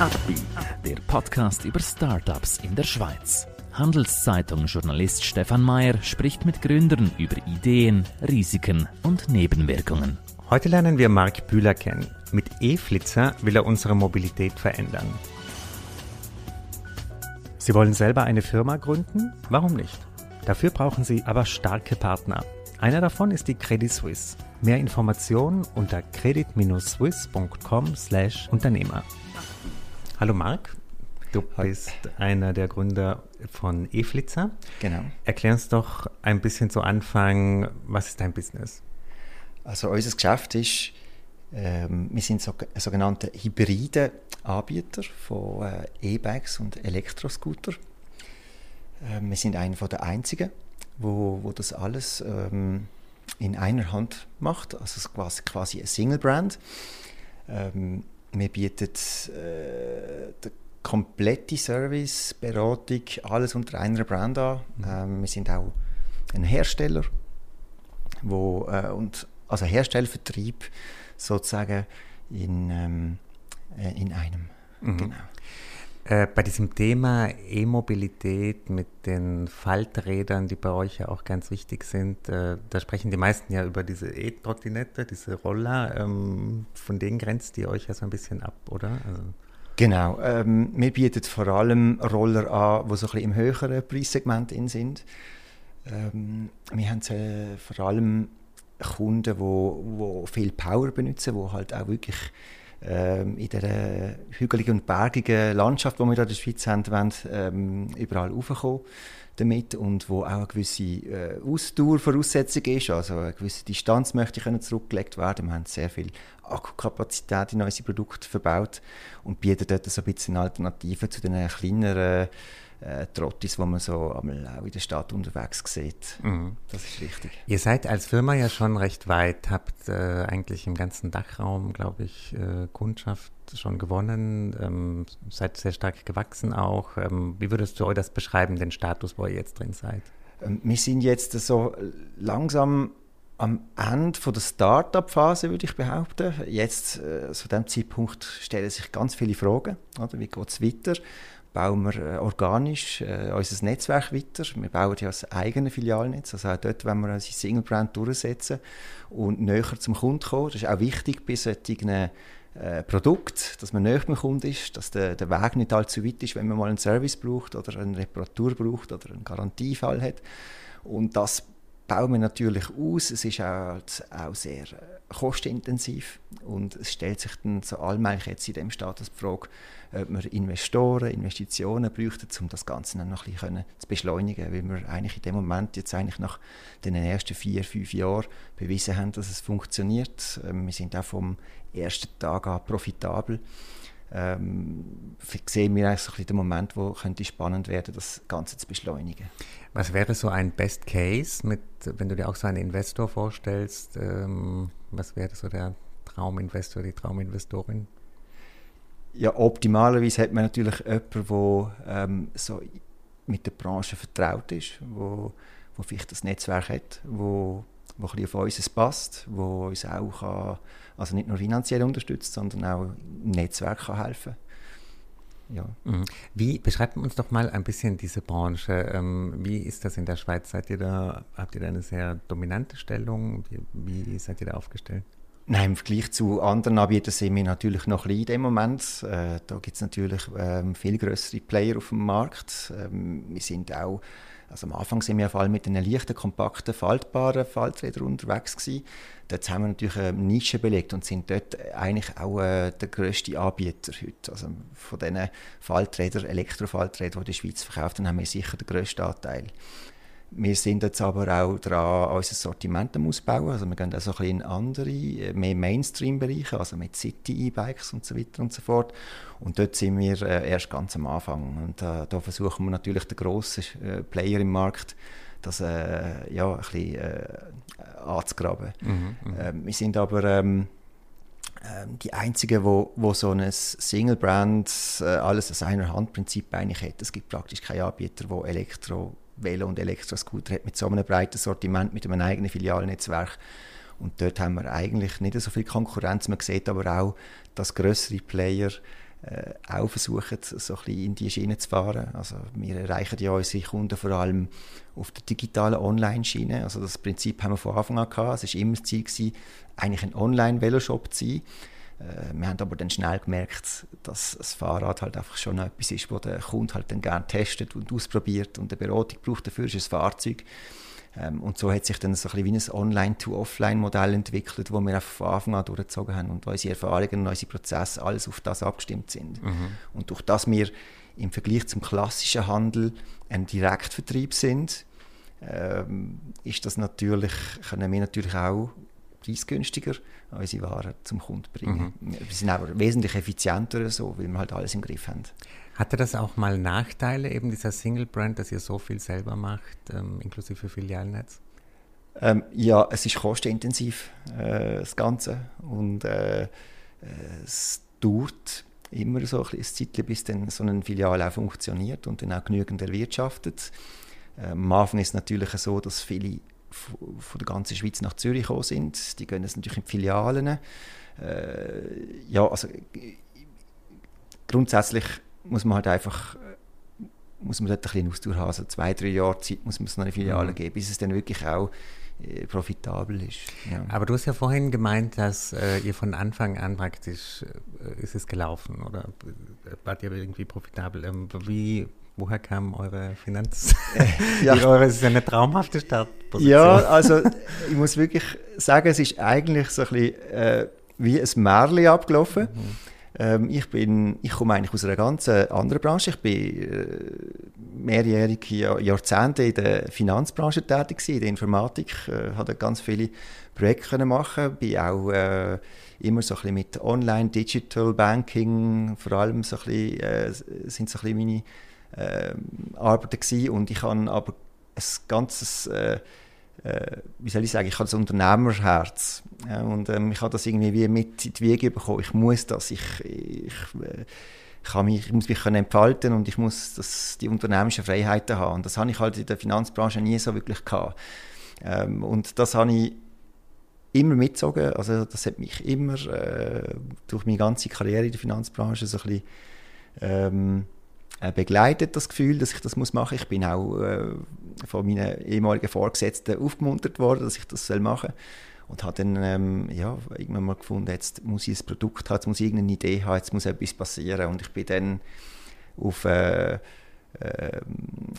Upbeat, der Podcast über Startups in der Schweiz. Handelszeitung-Journalist Stefan Mayer spricht mit Gründern über Ideen, Risiken und Nebenwirkungen. Heute lernen wir Marc Bühler kennen. Mit E-Flitzer will er unsere Mobilität verändern. Sie wollen selber eine Firma gründen? Warum nicht? Dafür brauchen Sie aber starke Partner. Einer davon ist die Credit Suisse. Mehr Informationen unter credit-swiss.com/Unternehmer. Hallo Marc, du bist einer der Gründer von eFlitzer. Genau. Erklär uns doch ein bisschen zu Anfang, was ist dein Business? Also unser Geschäft ist, ähm, wir sind so, sogenannte hybride Anbieter von äh, E-Bikes und Elektroscooter. Ähm, wir sind einer der einzigen, wo, wo das alles ähm, in einer Hand macht. Also quasi, quasi ein Single-Brand. Ähm, wir bieten äh, den kompletten Service, Beratung, alles unter einer Brand an. Mhm. Ähm, wir sind auch ein Hersteller, wo, äh, und, also Herstellvertrieb sozusagen in, ähm, äh, in einem. Mhm. Genau. Äh, bei diesem Thema E-Mobilität mit den Falträdern, die bei euch ja auch ganz wichtig sind, äh, da sprechen die meisten ja über diese E-Trottinette, diese Roller. Ähm, von denen grenzt ihr euch ja so ein bisschen ab, oder? Also genau. Ähm, wir bieten vor allem Roller an, die so ein bisschen im höheren Preissegment sind. Ähm, wir haben äh, vor allem Kunden, die viel Power benutzen, die halt auch wirklich ähm, in der hügeligen und bergigen Landschaft, die wir hier in der Schweiz haben, wollen, ähm, überall raufkommen damit und wo auch eine gewisse äh, Ausdauervoraussetzung ist, also eine gewisse Distanz möchte können zurückgelegt werden. Wir haben sehr viel Akkukapazität in unsere Produkte verbaut und bieten dort so ein bisschen Alternativen zu den kleineren äh, Trottis, die man so einmal auch in der Stadt unterwegs sieht. Mhm. Das ist richtig. Ihr seid als Firma ja schon recht weit, habt äh, eigentlich im ganzen Dachraum, glaube ich, äh, Kundschaft schon gewonnen, ähm, seid sehr stark gewachsen auch. Ähm, wie würdest du euch das beschreiben, den Status, wo ihr jetzt drin seid? Ähm, wir sind jetzt so langsam am Ende von der Start-up-Phase, würde ich behaupten. Jetzt, äh, zu dem Zeitpunkt, stellen sich ganz viele Fragen. Oder? Wie geht es weiter? Bauen wir äh, organisch äh, unser Netzwerk weiter. Wir bauen ja das eigene Filialnetz, also auch dort wenn wir unsere Single-Brand durchsetzen und näher zum Kunden kommen. Das ist auch wichtig bei solchen äh, Produkt, dass man näher beim Kunden ist, dass der, der Weg nicht allzu weit ist, wenn man mal einen Service braucht oder eine Reparatur braucht oder einen Garantiefall hat. Und das bauen wir natürlich aus. Es ist auch, auch sehr äh, kostenintensiv und es stellt sich dann so allmählich jetzt in dem Status die Frage, ob wir Investoren, Investitionen bräuchten, um das Ganze dann noch ein bisschen zu beschleunigen, weil wir eigentlich in dem Moment jetzt eigentlich nach den ersten vier, fünf Jahren bewiesen haben, dass es funktioniert. Ähm, wir sind auch vom ersten Tag an profitabel ähm, sehen wir eigentlich so ein bisschen den Moment, wo könnte spannend werden, das Ganze zu beschleunigen. Was wäre so ein Best Case, mit, wenn du dir auch so einen Investor vorstellst? Ähm, was wäre so der Trauminvestor, die Trauminvestorin? Ja, optimalerweise hat man natürlich jemanden, der ähm, so mit der Branche vertraut ist, wo, wo vielleicht das Netzwerk hat, wo, wo ein bisschen auf uns passt, wo uns auch kann, also nicht nur finanziell unterstützt, sondern auch im Netzwerk kann helfen ja. Mhm. Wie beschreibt uns doch mal ein bisschen diese Branche? Ähm, wie ist das in der Schweiz? Seid ihr da, habt ihr da eine sehr dominante Stellung? Wie, wie seid ihr da aufgestellt? Nein, im Vergleich zu anderen Anbietern sind wir natürlich noch klein in dem Moment. Äh, da gibt es natürlich ähm, viel größere Player auf dem Markt. Ähm, wir sind auch also am Anfang sind wir vor allem mit einem leichten, kompakten, faltbaren Falträdern unterwegs gewesen. Dort haben wir natürlich eine Nische belegt und sind dort eigentlich auch äh, der grösste Anbieter heute. Also von diesen Falträdern, Elektrofalträdern, die der Schweiz verkauft haben wir sicher den grössten Anteil. Wir sind jetzt aber auch daran, unser Sortiment auszubauen. Also wir gehen auch so ein bisschen in andere, mehr Mainstream-Bereiche, also mit City-E-Bikes und so weiter und so fort. Und dort sind wir äh, erst ganz am Anfang. Und äh, da versuchen wir natürlich den grossen äh, Player im Markt, das äh, ja, ein bisschen äh, anzugraben. Mhm, mhm. Ähm, wir sind aber ähm, ähm, die einzigen, wo, wo so ein Single-Brand äh, alles aus einer Hand-Prinzip eigentlich hat. Es gibt praktisch keinen Anbieter, der Elektro Velo und Elektroscooter hat mit so einem breiten Sortiment, mit einem eigenen Filialnetzwerk. Und dort haben wir eigentlich nicht so viel Konkurrenz. Man sieht aber auch, dass größere Player äh, auch versuchen, so ein bisschen in die Schiene zu fahren. Also wir erreichen ja unsere Kunden vor allem auf der digitalen Online-Schiene. Also das Prinzip haben wir von Anfang an gehabt. Es war immer das Ziel, gewesen, eigentlich ein Online-Veloshop zu sein. Äh, wir haben aber dann schnell gemerkt, dass das Fahrrad halt einfach schon etwas ist, wo der Kunde halt dann gerne testet und ausprobiert und eine Beratung braucht dafür, ist ein Fahrzeug. Ähm, und so hat sich dann so ein bisschen wie ein Online-to-Offline-Modell entwickelt, wo wir von Anfang an durchgezogen haben und unsere Erfahrungen und unsere Prozesse alles auf das abgestimmt sind. Mhm. Und durch das wir im Vergleich zum klassischen Handel ein Direktvertrieb sind, ähm, ist das natürlich, können wir natürlich auch preisgünstiger unsere Waren zum Kunden bringen. Mhm. Wir sind aber wesentlich effizienter so, weil wir halt alles im Griff haben. Hatte das auch mal Nachteile, eben dieser Single-Brand, dass ihr so viel selber macht, ähm, inklusive Filialnetz? Ähm, ja, es ist kostenintensiv, äh, das Ganze. Und äh, es dauert immer so ein, ein Zeitchen, bis dann so eine Filiale auch funktioniert und dann auch genügend erwirtschaftet. Ähm, am Anfang ist es natürlich so, dass viele von der ganzen Schweiz nach Zürich gekommen sind. Die gehen jetzt natürlich in die Filialen. Äh, ja, also grundsätzlich muss man halt einfach muss man dort ein bisschen Ausdauer haben. Also zwei, drei Jahre Zeit muss man es noch eine Filiale mhm. geben, bis es dann wirklich auch äh, profitabel ist. Ja. Aber du hast ja vorhin gemeint, dass äh, ihr von Anfang an praktisch äh, ist es gelaufen oder wart ihr irgendwie profitabel? Ähm, wie, woher kam eure Finanz? Ja. eure, ist eine traumhafte Startposition. Ja, also ich muss wirklich sagen, es ist eigentlich so ein bisschen äh, wie ein Märchen abgelaufen. Mhm ähm, ich, bin, ich komme eigentlich aus einer ganz äh, anderen Branche. Ich bin äh, mehrjährige Jahrzehnte in der Finanzbranche tätig gewesen, in der Informatik. Äh, habe ganz viele Projekte können machen. Bin auch äh, immer so ein bisschen mit Online, Digital Banking, vor allem so ein bisschen, äh, sind so ein bisschen meine äh, Arbeiten gewesen. Und ich habe aber ein ganzes äh, äh, wie soll ich sagen, ich habe das Unternehmerherz. Ja, und ähm, ich habe das irgendwie wie mit in die Wiege bekommen. Ich muss das, ich, ich, äh, ich, mich, ich muss mich können entfalten und ich muss das, die unternehmerischen Freiheiten haben. Und das habe ich halt in der Finanzbranche nie so wirklich gehabt. Ähm, und das habe ich immer mitgezogen. Also das hat mich immer äh, durch meine ganze Karriere in der Finanzbranche so ein bisschen ähm, äh, begleitet, das Gefühl, dass ich das muss machen muss. Ich bin auch äh, von meinen ehemaligen Vorgesetzten aufgemuntert worden, dass ich das machen soll. Und habe dann ähm, ja, irgendwann mal gefunden, jetzt muss ich ein Produkt haben, jetzt muss ich irgendeine Idee haben, jetzt muss etwas passieren. Und ich bin dann auf... Äh, äh,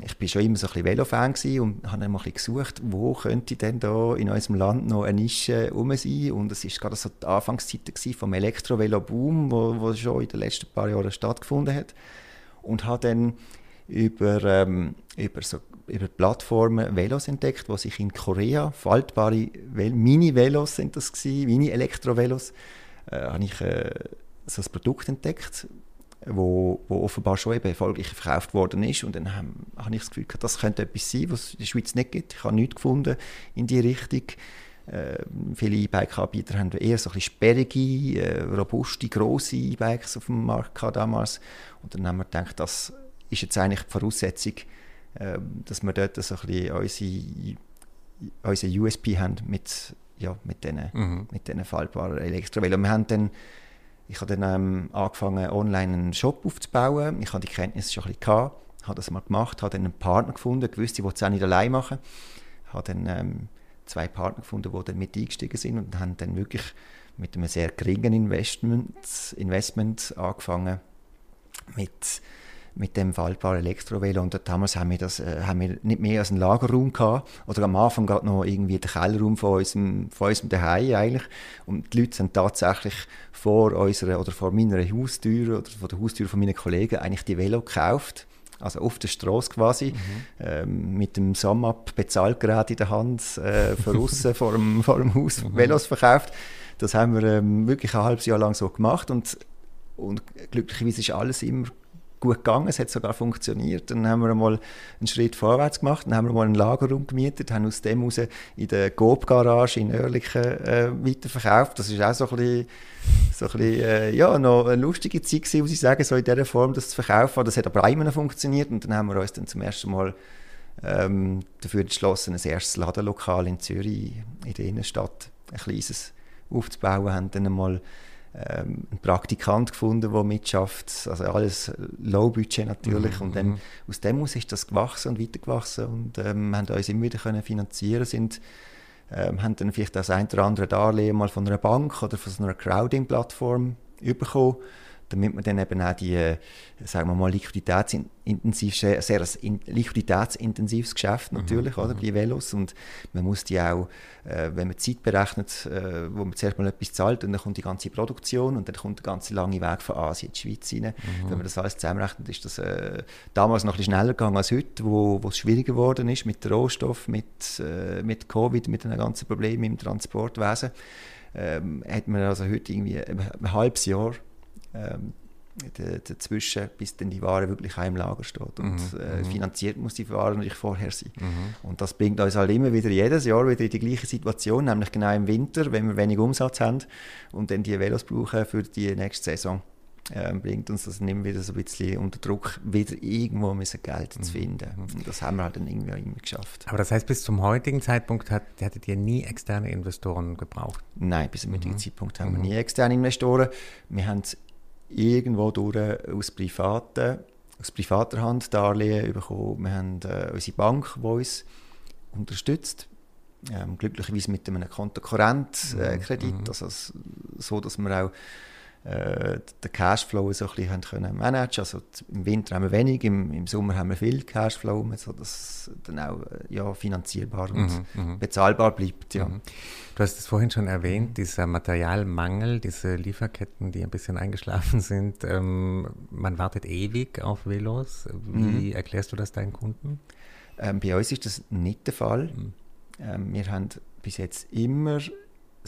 ich bin schon immer so ein bisschen Velofan und habe dann mal gesucht, wo könnte denn da in unserem Land noch eine Nische rum sein und es ist gerade so die Anfangszeiten vom Elektrovelo-Boom, wo schon in den letzten paar Jahren stattgefunden hat und habe dann über, ähm, über, so, über Plattformen Velos entdeckt, die sich in Korea, faltbare Mini-Velos sind das gewesen, Mini-Elektrovelos, äh, habe ich äh, so ein Produkt entdeckt, wo, wo offenbar schon eben erfolgreich verkauft worden ist und dann habe hab ich das Gefühl das könnte etwas sein, was es in der Schweiz nicht gibt. Ich habe nichts gefunden in die Richtung. Äh, viele E-Bike-Anbieter haben eher so ein bisschen sperrige, äh, robuste, grosse E-Bikes auf dem Markt gehabt damals. Und dann haben wir gedacht, das ist jetzt eigentlich die Voraussetzung, äh, dass wir dort so ein bisschen unsere, unsere USP haben mit, ja, mit diesen mhm. mit faltbaren Elektrovelo. Wir haben dann ich habe dann ähm, angefangen, online einen Shop aufzubauen. Ich hatte die Kenntnisse schon ein bisschen gehabt, habe das mal gemacht, habe dann einen Partner gefunden, gewusst, ich wollte es auch nicht allein machen. Habe dann ähm, zwei Partner gefunden, die dann mit eingestiegen sind und haben dann wirklich mit einem sehr geringen Investment, Investment angefangen mit, mit dem faltbaren Elektrovelo. Und damals haben wir, das, äh, haben wir nicht mehr als einen Lagerraum gehabt. Oder am Anfang gerade noch irgendwie den Kellerraum von unserem, von unserem Daheim eigentlich. Und die Leute sind tatsächlich vor unserer oder vor meiner Haustür oder vor der Haustür von meinen Kollegen eigentlich die Velo gekauft also auf der Straße quasi, mhm. ähm, mit dem SumUp Bezahlgerät in der Hand, äh, von außen vor, dem, vor dem Haus mhm. Velos verkauft. Das haben wir ähm, wirklich ein halbes Jahr lang so gemacht und, und glücklicherweise ist alles immer gut gegangen, es hat sogar funktioniert. Dann haben wir mal einen Schritt vorwärts gemacht, dann haben wir mal einen Lagerraum gemietet, haben aus dem heraus in der Coop-Garage in Oerlikon äh, weiterverkauft. Das ist auch so ein bisschen, so ein bisschen äh, ja, noch eine lustige Zeit gewesen, muss ich sagen, so in dieser Form das zu verkaufen. Das hat aber auch immer funktioniert und dann haben wir uns dann zum ersten Mal ähm, dafür entschlossen, ein erstes Ladenlokal in Zürich, in der Innenstadt, ein kleines aufzubauen, haben dann einmal ähm, einen Praktikant gefunden, der mitschafft. Also alles Low-Budget natürlich. Mhm. Und dann, mhm. aus dem aus ist das gewachsen und weitergewachsen und ähm, haben uns immer wieder können finanzieren sind ähm, haben dann vielleicht das ein oder andere Darlehen mal von einer Bank oder von so einer Crowding-Plattform bekommen damit man dann eben auch die, sagen wir mal, liquiditätsintensiv, sehr, sehr ein liquiditätsintensives Geschäft mhm, natürlich, mhm. oder, die Velos und man muss die auch, äh, wenn man Zeit berechnet, äh, wo man zuerst mal etwas zahlt und dann kommt die ganze Produktion und dann kommt der ganze lange Weg von Asien in die Schweiz rein. Mhm. Wenn man das alles zusammenrechnet, ist das äh, damals noch ein bisschen schneller gegangen als heute, wo, wo es schwieriger geworden ist mit Rohstoff, mit, äh, mit Covid, mit den ganzen Problemen im Transportwesen. Ähm, hat man also heute irgendwie ein halbes Jahr ähm, dazwischen, bis dann die Ware wirklich auch im Lager steht. Und mhm, äh, mhm. finanziert muss die Ware natürlich vorher sein. Mhm. Und das bringt uns halt immer wieder, jedes Jahr wieder in die gleiche Situation, nämlich genau im Winter, wenn wir wenig Umsatz haben und dann die Velos brauchen für die nächste Saison. Ähm, bringt uns das immer wieder so ein bisschen unter Druck, wieder irgendwo müssen Geld zu mhm, finden. Mhm. Und das haben wir halt dann irgendwie auch immer geschafft. Aber das heißt, bis zum heutigen Zeitpunkt hat, hattet ihr nie externe Investoren gebraucht? Nein, bis zum heutigen mhm. Zeitpunkt haben wir nie externe Investoren. Wir haben irgendwo durch aus privaten, aus privater Hand Darlehen bekommen. Wir haben äh, unsere Bank, die uns unterstützt. Ähm, glücklicherweise mit einem Kontokorrentkredit, äh, mhm. also so, dass wir auch äh, den Cashflow so ein bisschen können managen Also im Winter haben wir wenig, im, im Sommer haben wir viel Cashflow, sodass es dann auch äh, ja, finanzierbar und mhm, mhm, bezahlbar bleibt. Ja. Mhm. Du hast es vorhin schon erwähnt, dieser Materialmangel, diese Lieferketten, die ein bisschen eingeschlafen sind. Ähm, man wartet ewig auf Velos. Wie mhm. erklärst du das deinen Kunden? Ähm, bei uns ist das nicht der Fall. Mhm. Ähm, wir haben bis jetzt immer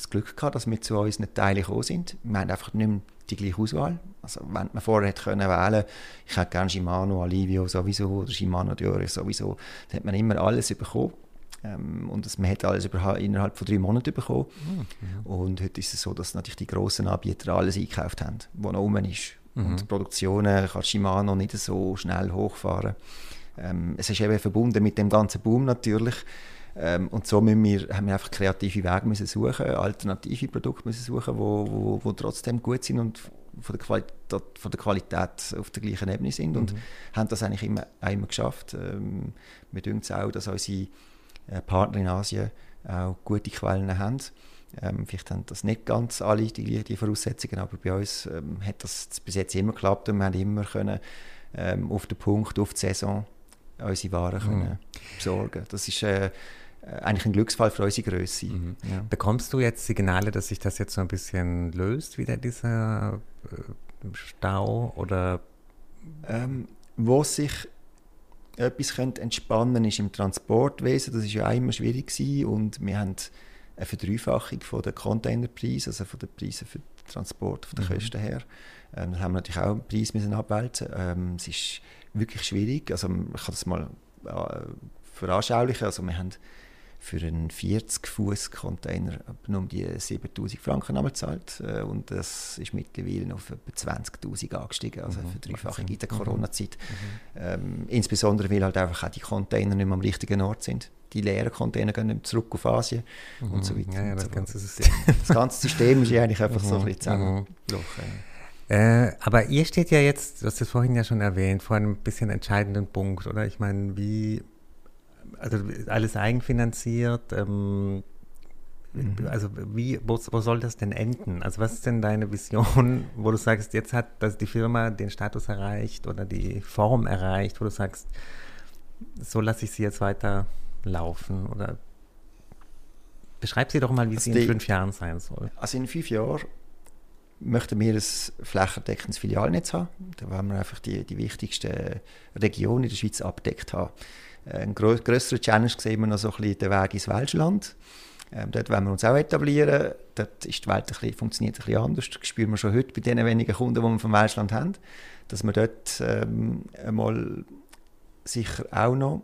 das Glück gehabt, dass wir zu unseren Teilen gekommen sind. Wir haben einfach nicht mehr die gleiche Auswahl. Also wenn man vorher hätte können wählen ich hätte gerne Shimano, Alivio sowieso oder Shimano Diore sowieso, dann hat man immer alles bekommen. Ähm, und das, man hat alles innerhalb von drei Monaten bekommen. Mhm. Und heute ist es so, dass natürlich die grossen Anbieter alles eingekauft haben, was noch rum ist. Mhm. Und die Produktionen kann Shimano nicht so schnell hochfahren. Ähm, es ist eben verbunden mit dem ganzen Boom natürlich. Ähm, und so müssen wir, haben wir einfach kreative Wege müssen suchen, alternative Produkte müssen suchen, wo, wo, wo trotzdem gut sind und von der, Qualität, von der Qualität auf der gleichen Ebene sind und mhm. haben das eigentlich immer, immer geschafft. Ähm, wir denken auch, dass unsere äh, Partner in Asien auch gute Quellen haben. Ähm, vielleicht haben das nicht ganz alle die, die Voraussetzungen, aber bei uns ähm, hat das bis jetzt immer geklappt und wir haben immer können, ähm, auf den Punkt, auf die Saison unsere Waren mhm. können besorgen. Das ist äh, eigentlich ein Glücksfall für unsere Größe. Mhm. Ja. Bekommst du jetzt Signale, dass sich das jetzt so ein bisschen löst, wieder dieser äh, Stau oder? Ähm, wo sich etwas könnte entspannen ist im Transportwesen. Das ist ja auch immer schwierig gewesen und wir haben eine Verdreifachung von der Containerpreise, also von den Preisen für den Transport, von den mhm. Kosten her. Ähm, da haben wir natürlich auch einen Preis müssen abwälzen. Ähm, es ist wirklich schwierig. Also ich kann das mal äh, veranschaulichen. Also wir haben für einen 40-Fuß-Container um die 7000 Franken bezahlt. Äh, und das ist mittlerweile auf etwa 20.000 angestiegen, also mhm. verdreifachung in der mhm. Corona-Zeit. Mhm. Ähm, insbesondere, weil halt einfach auch die Container nicht mehr am richtigen Ort sind. Die leeren Container gehen nicht zurück auf Asien mhm. und so weiter. Ja, ja, das, so ganze System. das ganze System ist eigentlich einfach so ein bisschen mhm. zusammengebrochen. Äh, aber ihr steht ja jetzt, du hast es vorhin ja schon erwähnt, vor einem bisschen entscheidenden Punkt, oder? Ich meine, wie also alles eigenfinanziert. Ähm, mhm. Also wie, wo, wo, soll das denn enden? Also was ist denn deine Vision, wo du sagst, jetzt hat das die Firma den Status erreicht oder die Form erreicht, wo du sagst, so lasse ich sie jetzt weiter laufen oder beschreib sie doch mal, wie also sie in fünf Jahren sein soll. Also in fünf Jahren möchten wir ein flächendeckendes Filialnetz haben, da wollen wir einfach die, die wichtigsten Regionen in der Schweiz abdeckt haben. Ein grösserer Challenge sehen wir noch so ein bisschen den Weg ins Welschland. Ähm, dort wollen wir uns auch etablieren. Dort ist die Welt ein bisschen, funktioniert ein bisschen anders. Das spüren wir schon heute bei den wenigen Kunden, die wir vom Welschland haben, dass wir dort ähm, einmal sicher auch noch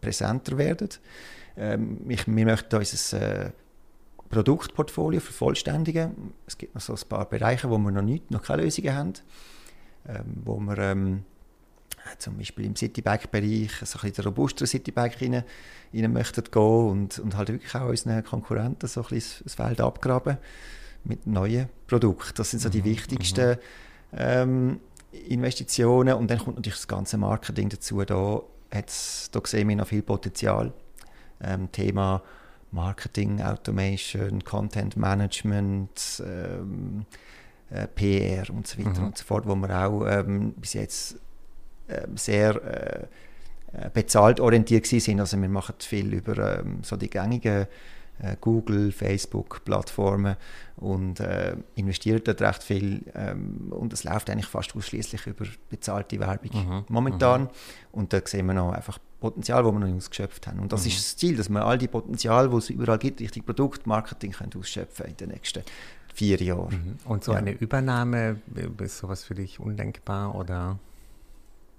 präsenter werden. Ähm, ich, wir möchten unser äh, Produktportfolio vervollständigen. Es gibt noch so ein paar Bereiche, wo wir noch nicht, noch keine Lösungen haben, ähm, wo wir ähm, zum Beispiel im Citybike-Bereich, so ein bisschen der robustere Citybike rein, rein möchten gehen und, und halt wirklich auch unseren Konkurrenten so ein bisschen das Feld abgraben. mit neuen Produkten. Das sind so die mhm. wichtigsten ähm, Investitionen. Und dann kommt natürlich das ganze Marketing dazu. Da, da sehen wir noch viel Potenzial. Ähm, Thema Marketing, Automation, Content Management, ähm, äh, PR und so weiter mhm. und so fort, wo wir auch ähm, bis jetzt sehr äh, äh, bezahlt orientiert sind. Also wir machen viel über ähm, so die gängigen äh, Google, Facebook Plattformen und äh, investieren dort recht viel ähm, und es läuft eigentlich fast ausschließlich über bezahlte Werbung mhm. momentan mhm. und da sehen wir noch einfach Potenzial, das wir noch nicht ausgeschöpft haben und das mhm. ist das Ziel, dass wir all die Potenzial, die es überall gibt, richtig Produktmarketing können ausschöpfen in den nächsten vier Jahren. Mhm. Und so ja. eine Übernahme, ist sowas für dich undenkbar oder?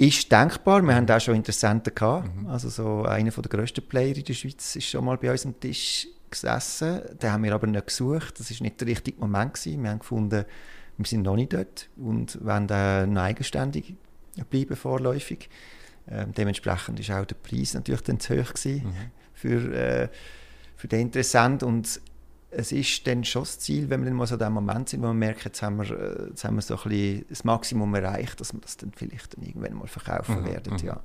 Ist denkbar. Wir haben auch schon Interessenten gehabt. Mhm. Also so einer der grössten Player in der Schweiz ist schon mal bei uns am Tisch gesessen. Den haben wir aber nicht gesucht. Das ist nicht der richtige Moment gewesen. Wir haben gefunden, wir sind noch nicht dort und wollen dann eigenständig bleiben vorläufig. Ähm, dementsprechend ist auch der Preis natürlich dann zu hoch gewesen mhm. für, äh, für den Interessenten und es ist dann schon das Ziel, wenn wir dann mal so in dem Moment sind, wo wir merken, jetzt haben wir, äh, jetzt haben wir so ein bisschen das Maximum erreicht, dass wir das dann vielleicht dann irgendwann mal verkaufen mhm. werden. Mhm. Ja.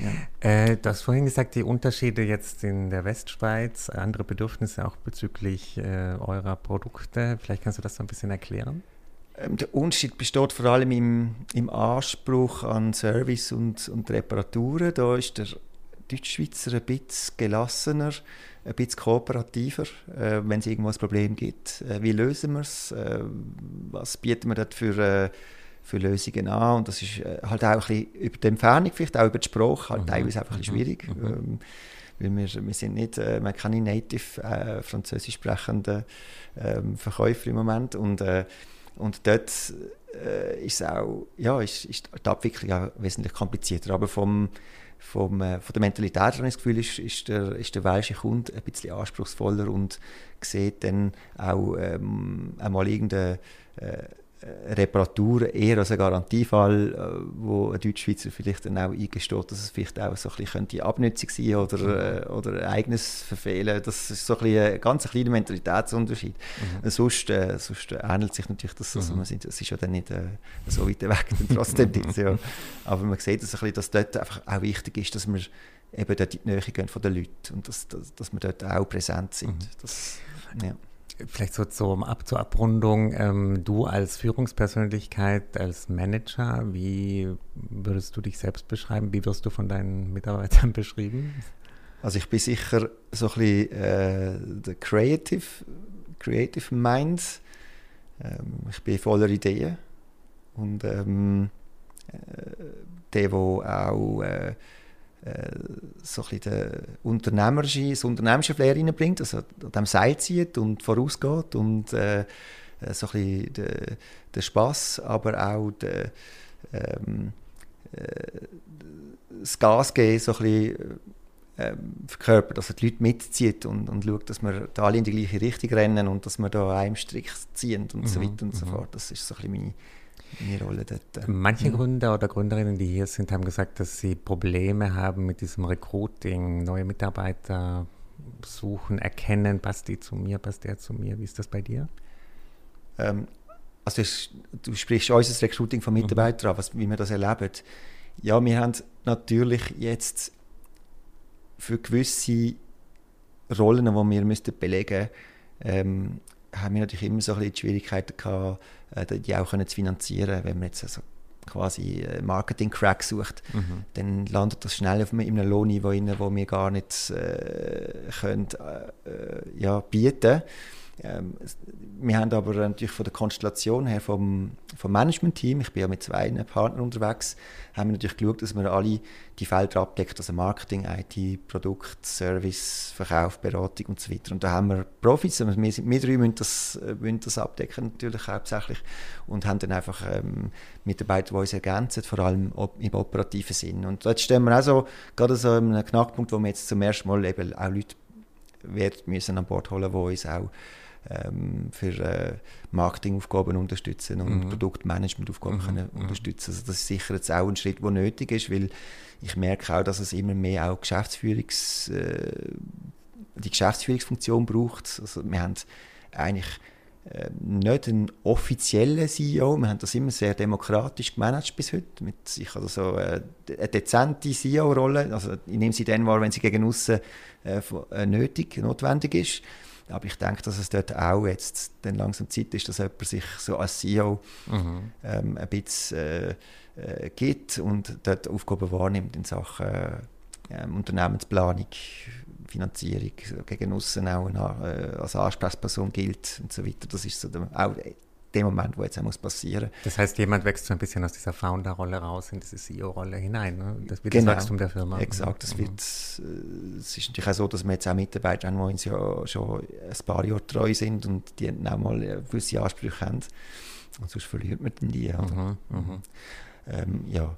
Ja. Äh, du hast vorhin gesagt, die Unterschiede jetzt in der Westschweiz, andere Bedürfnisse auch bezüglich äh, eurer Produkte. Vielleicht kannst du das so ein bisschen erklären? Ähm, der Unterschied besteht vor allem im, im Anspruch an Service und, und Reparaturen. Da ist der Deutschschweizer ein bisschen gelassener ein bisschen kooperativer, äh, wenn es irgendwo ein Problem gibt. Äh, wie lösen wir es? Äh, was bieten wir dort für, äh, für Lösungen an? Und das ist äh, halt auch ein bisschen über die Entfernung, vielleicht auch über die Sprache, halt mhm. teilweise einfach ein bisschen mhm. schwierig. Mhm. Ähm, weil wir, wir sind nicht, äh, wir keine native äh, französisch sprechenden ähm, Verkäufer im Moment und, und dort ist auch, ja, ist, ist die Abwicklung auch wesentlich komplizierter, aber vom vom, äh, von der Mentalität habe ich das Gefühl, ist, ist der, ist der welsche Kunde ein bisschen anspruchsvoller und sieht dann auch ähm, einmal irgendeine äh, Reparatur eher als ein Garantiefall, äh, wo ein Deutschschweizer vielleicht dann auch eingesteht, dass es vielleicht auch so ein bisschen Abnutzung sein oder, mhm. äh, oder ein eigenes Verfehlen. Das ist so ein, ein ganz kleiner Mentalitätsunterschied. Mhm. Sonst, äh, sonst ähnelt sich natürlich das, also mhm. man es ist ja dann nicht äh, so weit weg, trotzdem nicht, ja. Aber man sieht das ein bisschen, dass dort einfach auch wichtig ist, dass wir eben dort in die Nähe gehen von den Leuten und dass, dass, dass wir dort auch präsent sind. Mhm. Das, ja vielleicht so zum Ab zur Abrundung, ähm, du als Führungspersönlichkeit, als Manager, wie würdest du dich selbst beschreiben? Wie wirst du von deinen Mitarbeitern beschrieben? Also ich bin sicher so ein bisschen äh, der Creative, Creative Mind. Ähm, ich bin voller Ideen und ähm, äh, der, der auch äh, äh, so ein bisschen das unternehmerische Flair reinbringt, also an dem Seil zieht und vorausgeht und äh, äh so ein bisschen den, den Spass, aber auch den, ähm, äh, das Gas geben, so ein bisschen verkörpert, dass er die Leute mitzieht und, und schaut, dass wir da alle in die gleiche Richtung rennen und dass wir da einem Strick ziehen und mhm, so weiter und so mhm. fort. Das ist so ein bisschen meine meine Rolle dort. Manche mhm. Gründer oder Gründerinnen, die hier sind, haben gesagt, dass sie Probleme haben mit diesem Recruiting, neue Mitarbeiter suchen, erkennen, passt die zu mir, passt der zu mir. Wie ist das bei dir? Ähm, also es, du sprichst unser Recruiting von Mitarbeitern mhm. an, was, wie wir das erleben. Ja, wir haben natürlich jetzt für gewisse Rollen, die wir müssten belegen müssten, ähm, haben wir natürlich immer so ein bisschen die Schwierigkeiten gehabt, äh, die auch können zu finanzieren. Wenn man jetzt also quasi Marketing-Crack sucht, mhm. dann landet das schnell auf einem Lohnniveau, wo wir gar nicht äh, können, äh, äh ja, bieten können. Ähm, wir haben aber natürlich von der Konstellation her vom, vom Management-Team, ich bin ja mit zwei Partnern unterwegs, haben wir natürlich geschaut, dass wir alle die Felder abdecken, also Marketing, IT, Produkt, Service, Verkauf, Beratung und so weiter. Und da haben wir Profis, also wir, wir drei müssen das, müssen das abdecken natürlich hauptsächlich und haben dann einfach ähm, Mitarbeiter, die uns ergänzen, vor allem im operativen Sinn. Und dort stehen wir auch so, gerade so in einem Knackpunkt, wo wir jetzt zum ersten Mal eben auch Leute werden müssen an Bord holen, die uns auch ähm, für äh, Marketingaufgaben unterstützen und mhm. Produktmanagementaufgaben mhm. können mhm. unterstützen. Also das ist sicher jetzt auch ein Schritt, der nötig ist, weil ich merke auch, dass es immer mehr auch Geschäftsführungs, äh, die Geschäftsführungsfunktion braucht. Also wir haben eigentlich äh, nicht ein offizieller CEO. Wir haben das immer sehr demokratisch gemanagt bis heute. Mit sich also so äh, eine dezente CEO-Rolle. Also ich nehme sie dann wahr, wenn sie gegen außen äh, äh, nötig, notwendig ist. Aber ich denke, dass es dort auch jetzt dann langsam Zeit ist, dass jemand sich so als CEO mhm. ähm, ein bisschen äh, äh, gibt und dort Aufgaben wahrnimmt in Sachen äh, Unternehmensplanung, Finanzierung gegen außen auch äh, als Ansprechperson gilt und so weiter. Das ist so der, auch der Moment, wo jetzt muss passieren. Das heißt, jemand wächst so ein bisschen aus dieser Founder-Rolle raus in diese CEO-Rolle hinein. Ne? Das wird genau. das Wachstum der Firma. Exakt. Das mhm. wird, äh, es ist natürlich auch so, dass wir jetzt auch Mitarbeiter haben, die uns ja schon ein paar Jahre treu sind und die auch mal gewisse Ansprüche haben. Und sonst verliert man die. Mhm. Mhm. Ähm, ja.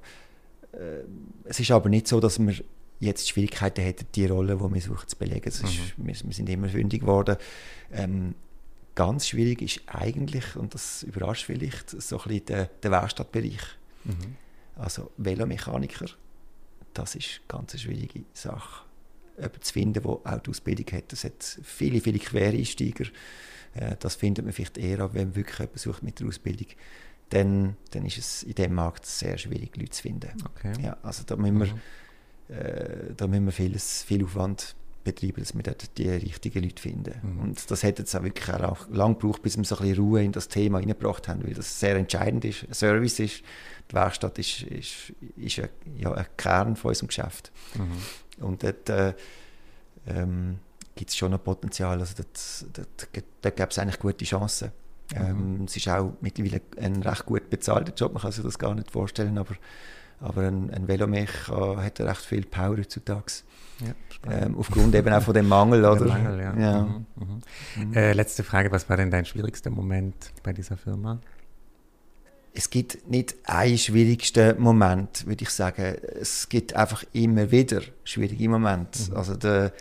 Äh, es ist aber nicht so, dass wir jetzt Schwierigkeiten hätten, die Rolle, die wir suchen, zu belegen. Ist, mhm. wir, wir, sind immer fündig geworden. Ähm, ganz schwierig ist eigentlich, und das überrascht vielleicht, so ein bisschen der, der Werkstattbereich. Mhm. Also Velomechaniker, das ist eine ganz schwierige Sache. Jemanden zu finden, der auch die Ausbildung hat. Es hat viele, viele Quereinsteiger. Äh, das findet man vielleicht eher, wenn man wirklich jemanden sucht mit der Ausbildung. Dann, dann ist es in diesem Markt sehr schwierig, Leute zu finden. Okay. Ja, also da müssen wir, mhm äh, da müssen wir vieles, viel Aufwand betreiben, dass wir dort die richtigen Leute finden. Mhm. Und das hat jetzt auch wirklich auch lang gebraucht, bis wir so ein bisschen Ruhe in das Thema hineingebracht haben, weil das sehr entscheidend ist. Ein Service ist, die Werkstatt ist, ist, ist ein, ja, ein Kern von unserem Geschäft. Mhm. Und dort äh, ähm, gibt es schon ein Potenzial, also dort, dort, dort gibt es eigentlich gute Chancen. Mhm. Ähm, es ist auch mittlerweile ein recht gut bezahlter Job, man kann sich das gar nicht vorstellen, aber aber ein, ein Velomech äh, hat recht viel Power heutzutage. Ja, ähm, aufgrund eben auch von dem Mangel. Oder? Mangel, ja. ja. Mhm, mhm. Mhm. Äh, letzte Frage, was war denn dein schwierigster Moment bei dieser Firma? Es gibt nicht einen schwierigsten Moment, würde ich sagen. Es gibt einfach immer wieder schwierige Momente. Mhm. Also der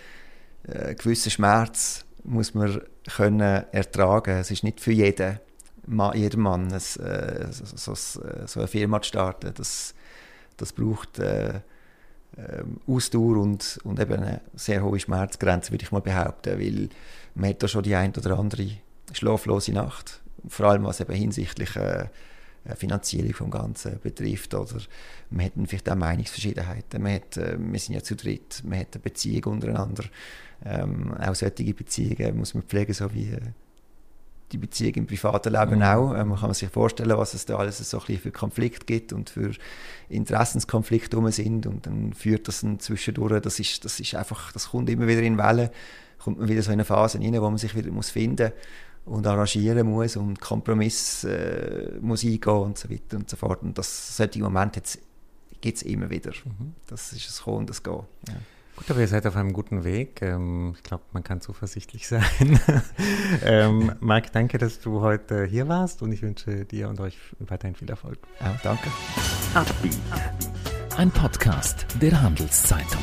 äh, gewisse Schmerz muss man können ertragen. Es ist nicht für jeden, jeden Mann, es, äh, so, so, so, eine Firma zu starten. Das, das braucht äh, äh, Ausdauer und, und eben eine sehr hohe Schmerzgrenze, würde ich mal behaupten, weil man hat da schon die ein oder andere schlaflose Nacht, vor allem was eben hinsichtlich äh, Finanzierung vom Ganzen betrifft oder? Man hat vielleicht auch Meinungsverschiedenheiten, man hat, äh, wir sind ja zu dritt, man hat eine Beziehung untereinander, ähm, auch solche Beziehungen muss man pflegen, so wie äh, die Beziehung im privaten Leben mhm. auch. Äh, man kann sich vorstellen, was es da alles so ein bisschen für Konflikt gibt und für Interessenskonflikte rum sind und dann führt das dann zwischendurch, das ist, das ist einfach, das kommt immer wieder in Wellen, kommt man wieder so in eine Phase rein, wo man sich wieder muss finden und arrangieren muss und Kompromiss äh, muss eingehen und so weiter und so fort. Und das, solche Momente gibt es immer wieder. Mhm. Das ist das Kommen und das Gehen. Ja. Gut, aber ihr seid auf einem guten Weg. Ähm, ich glaube, man kann zuversichtlich sein. ähm, Marc, danke, dass du heute hier warst und ich wünsche dir und euch weiterhin viel Erfolg. Ja, danke. Ein Podcast der Handelszeitung.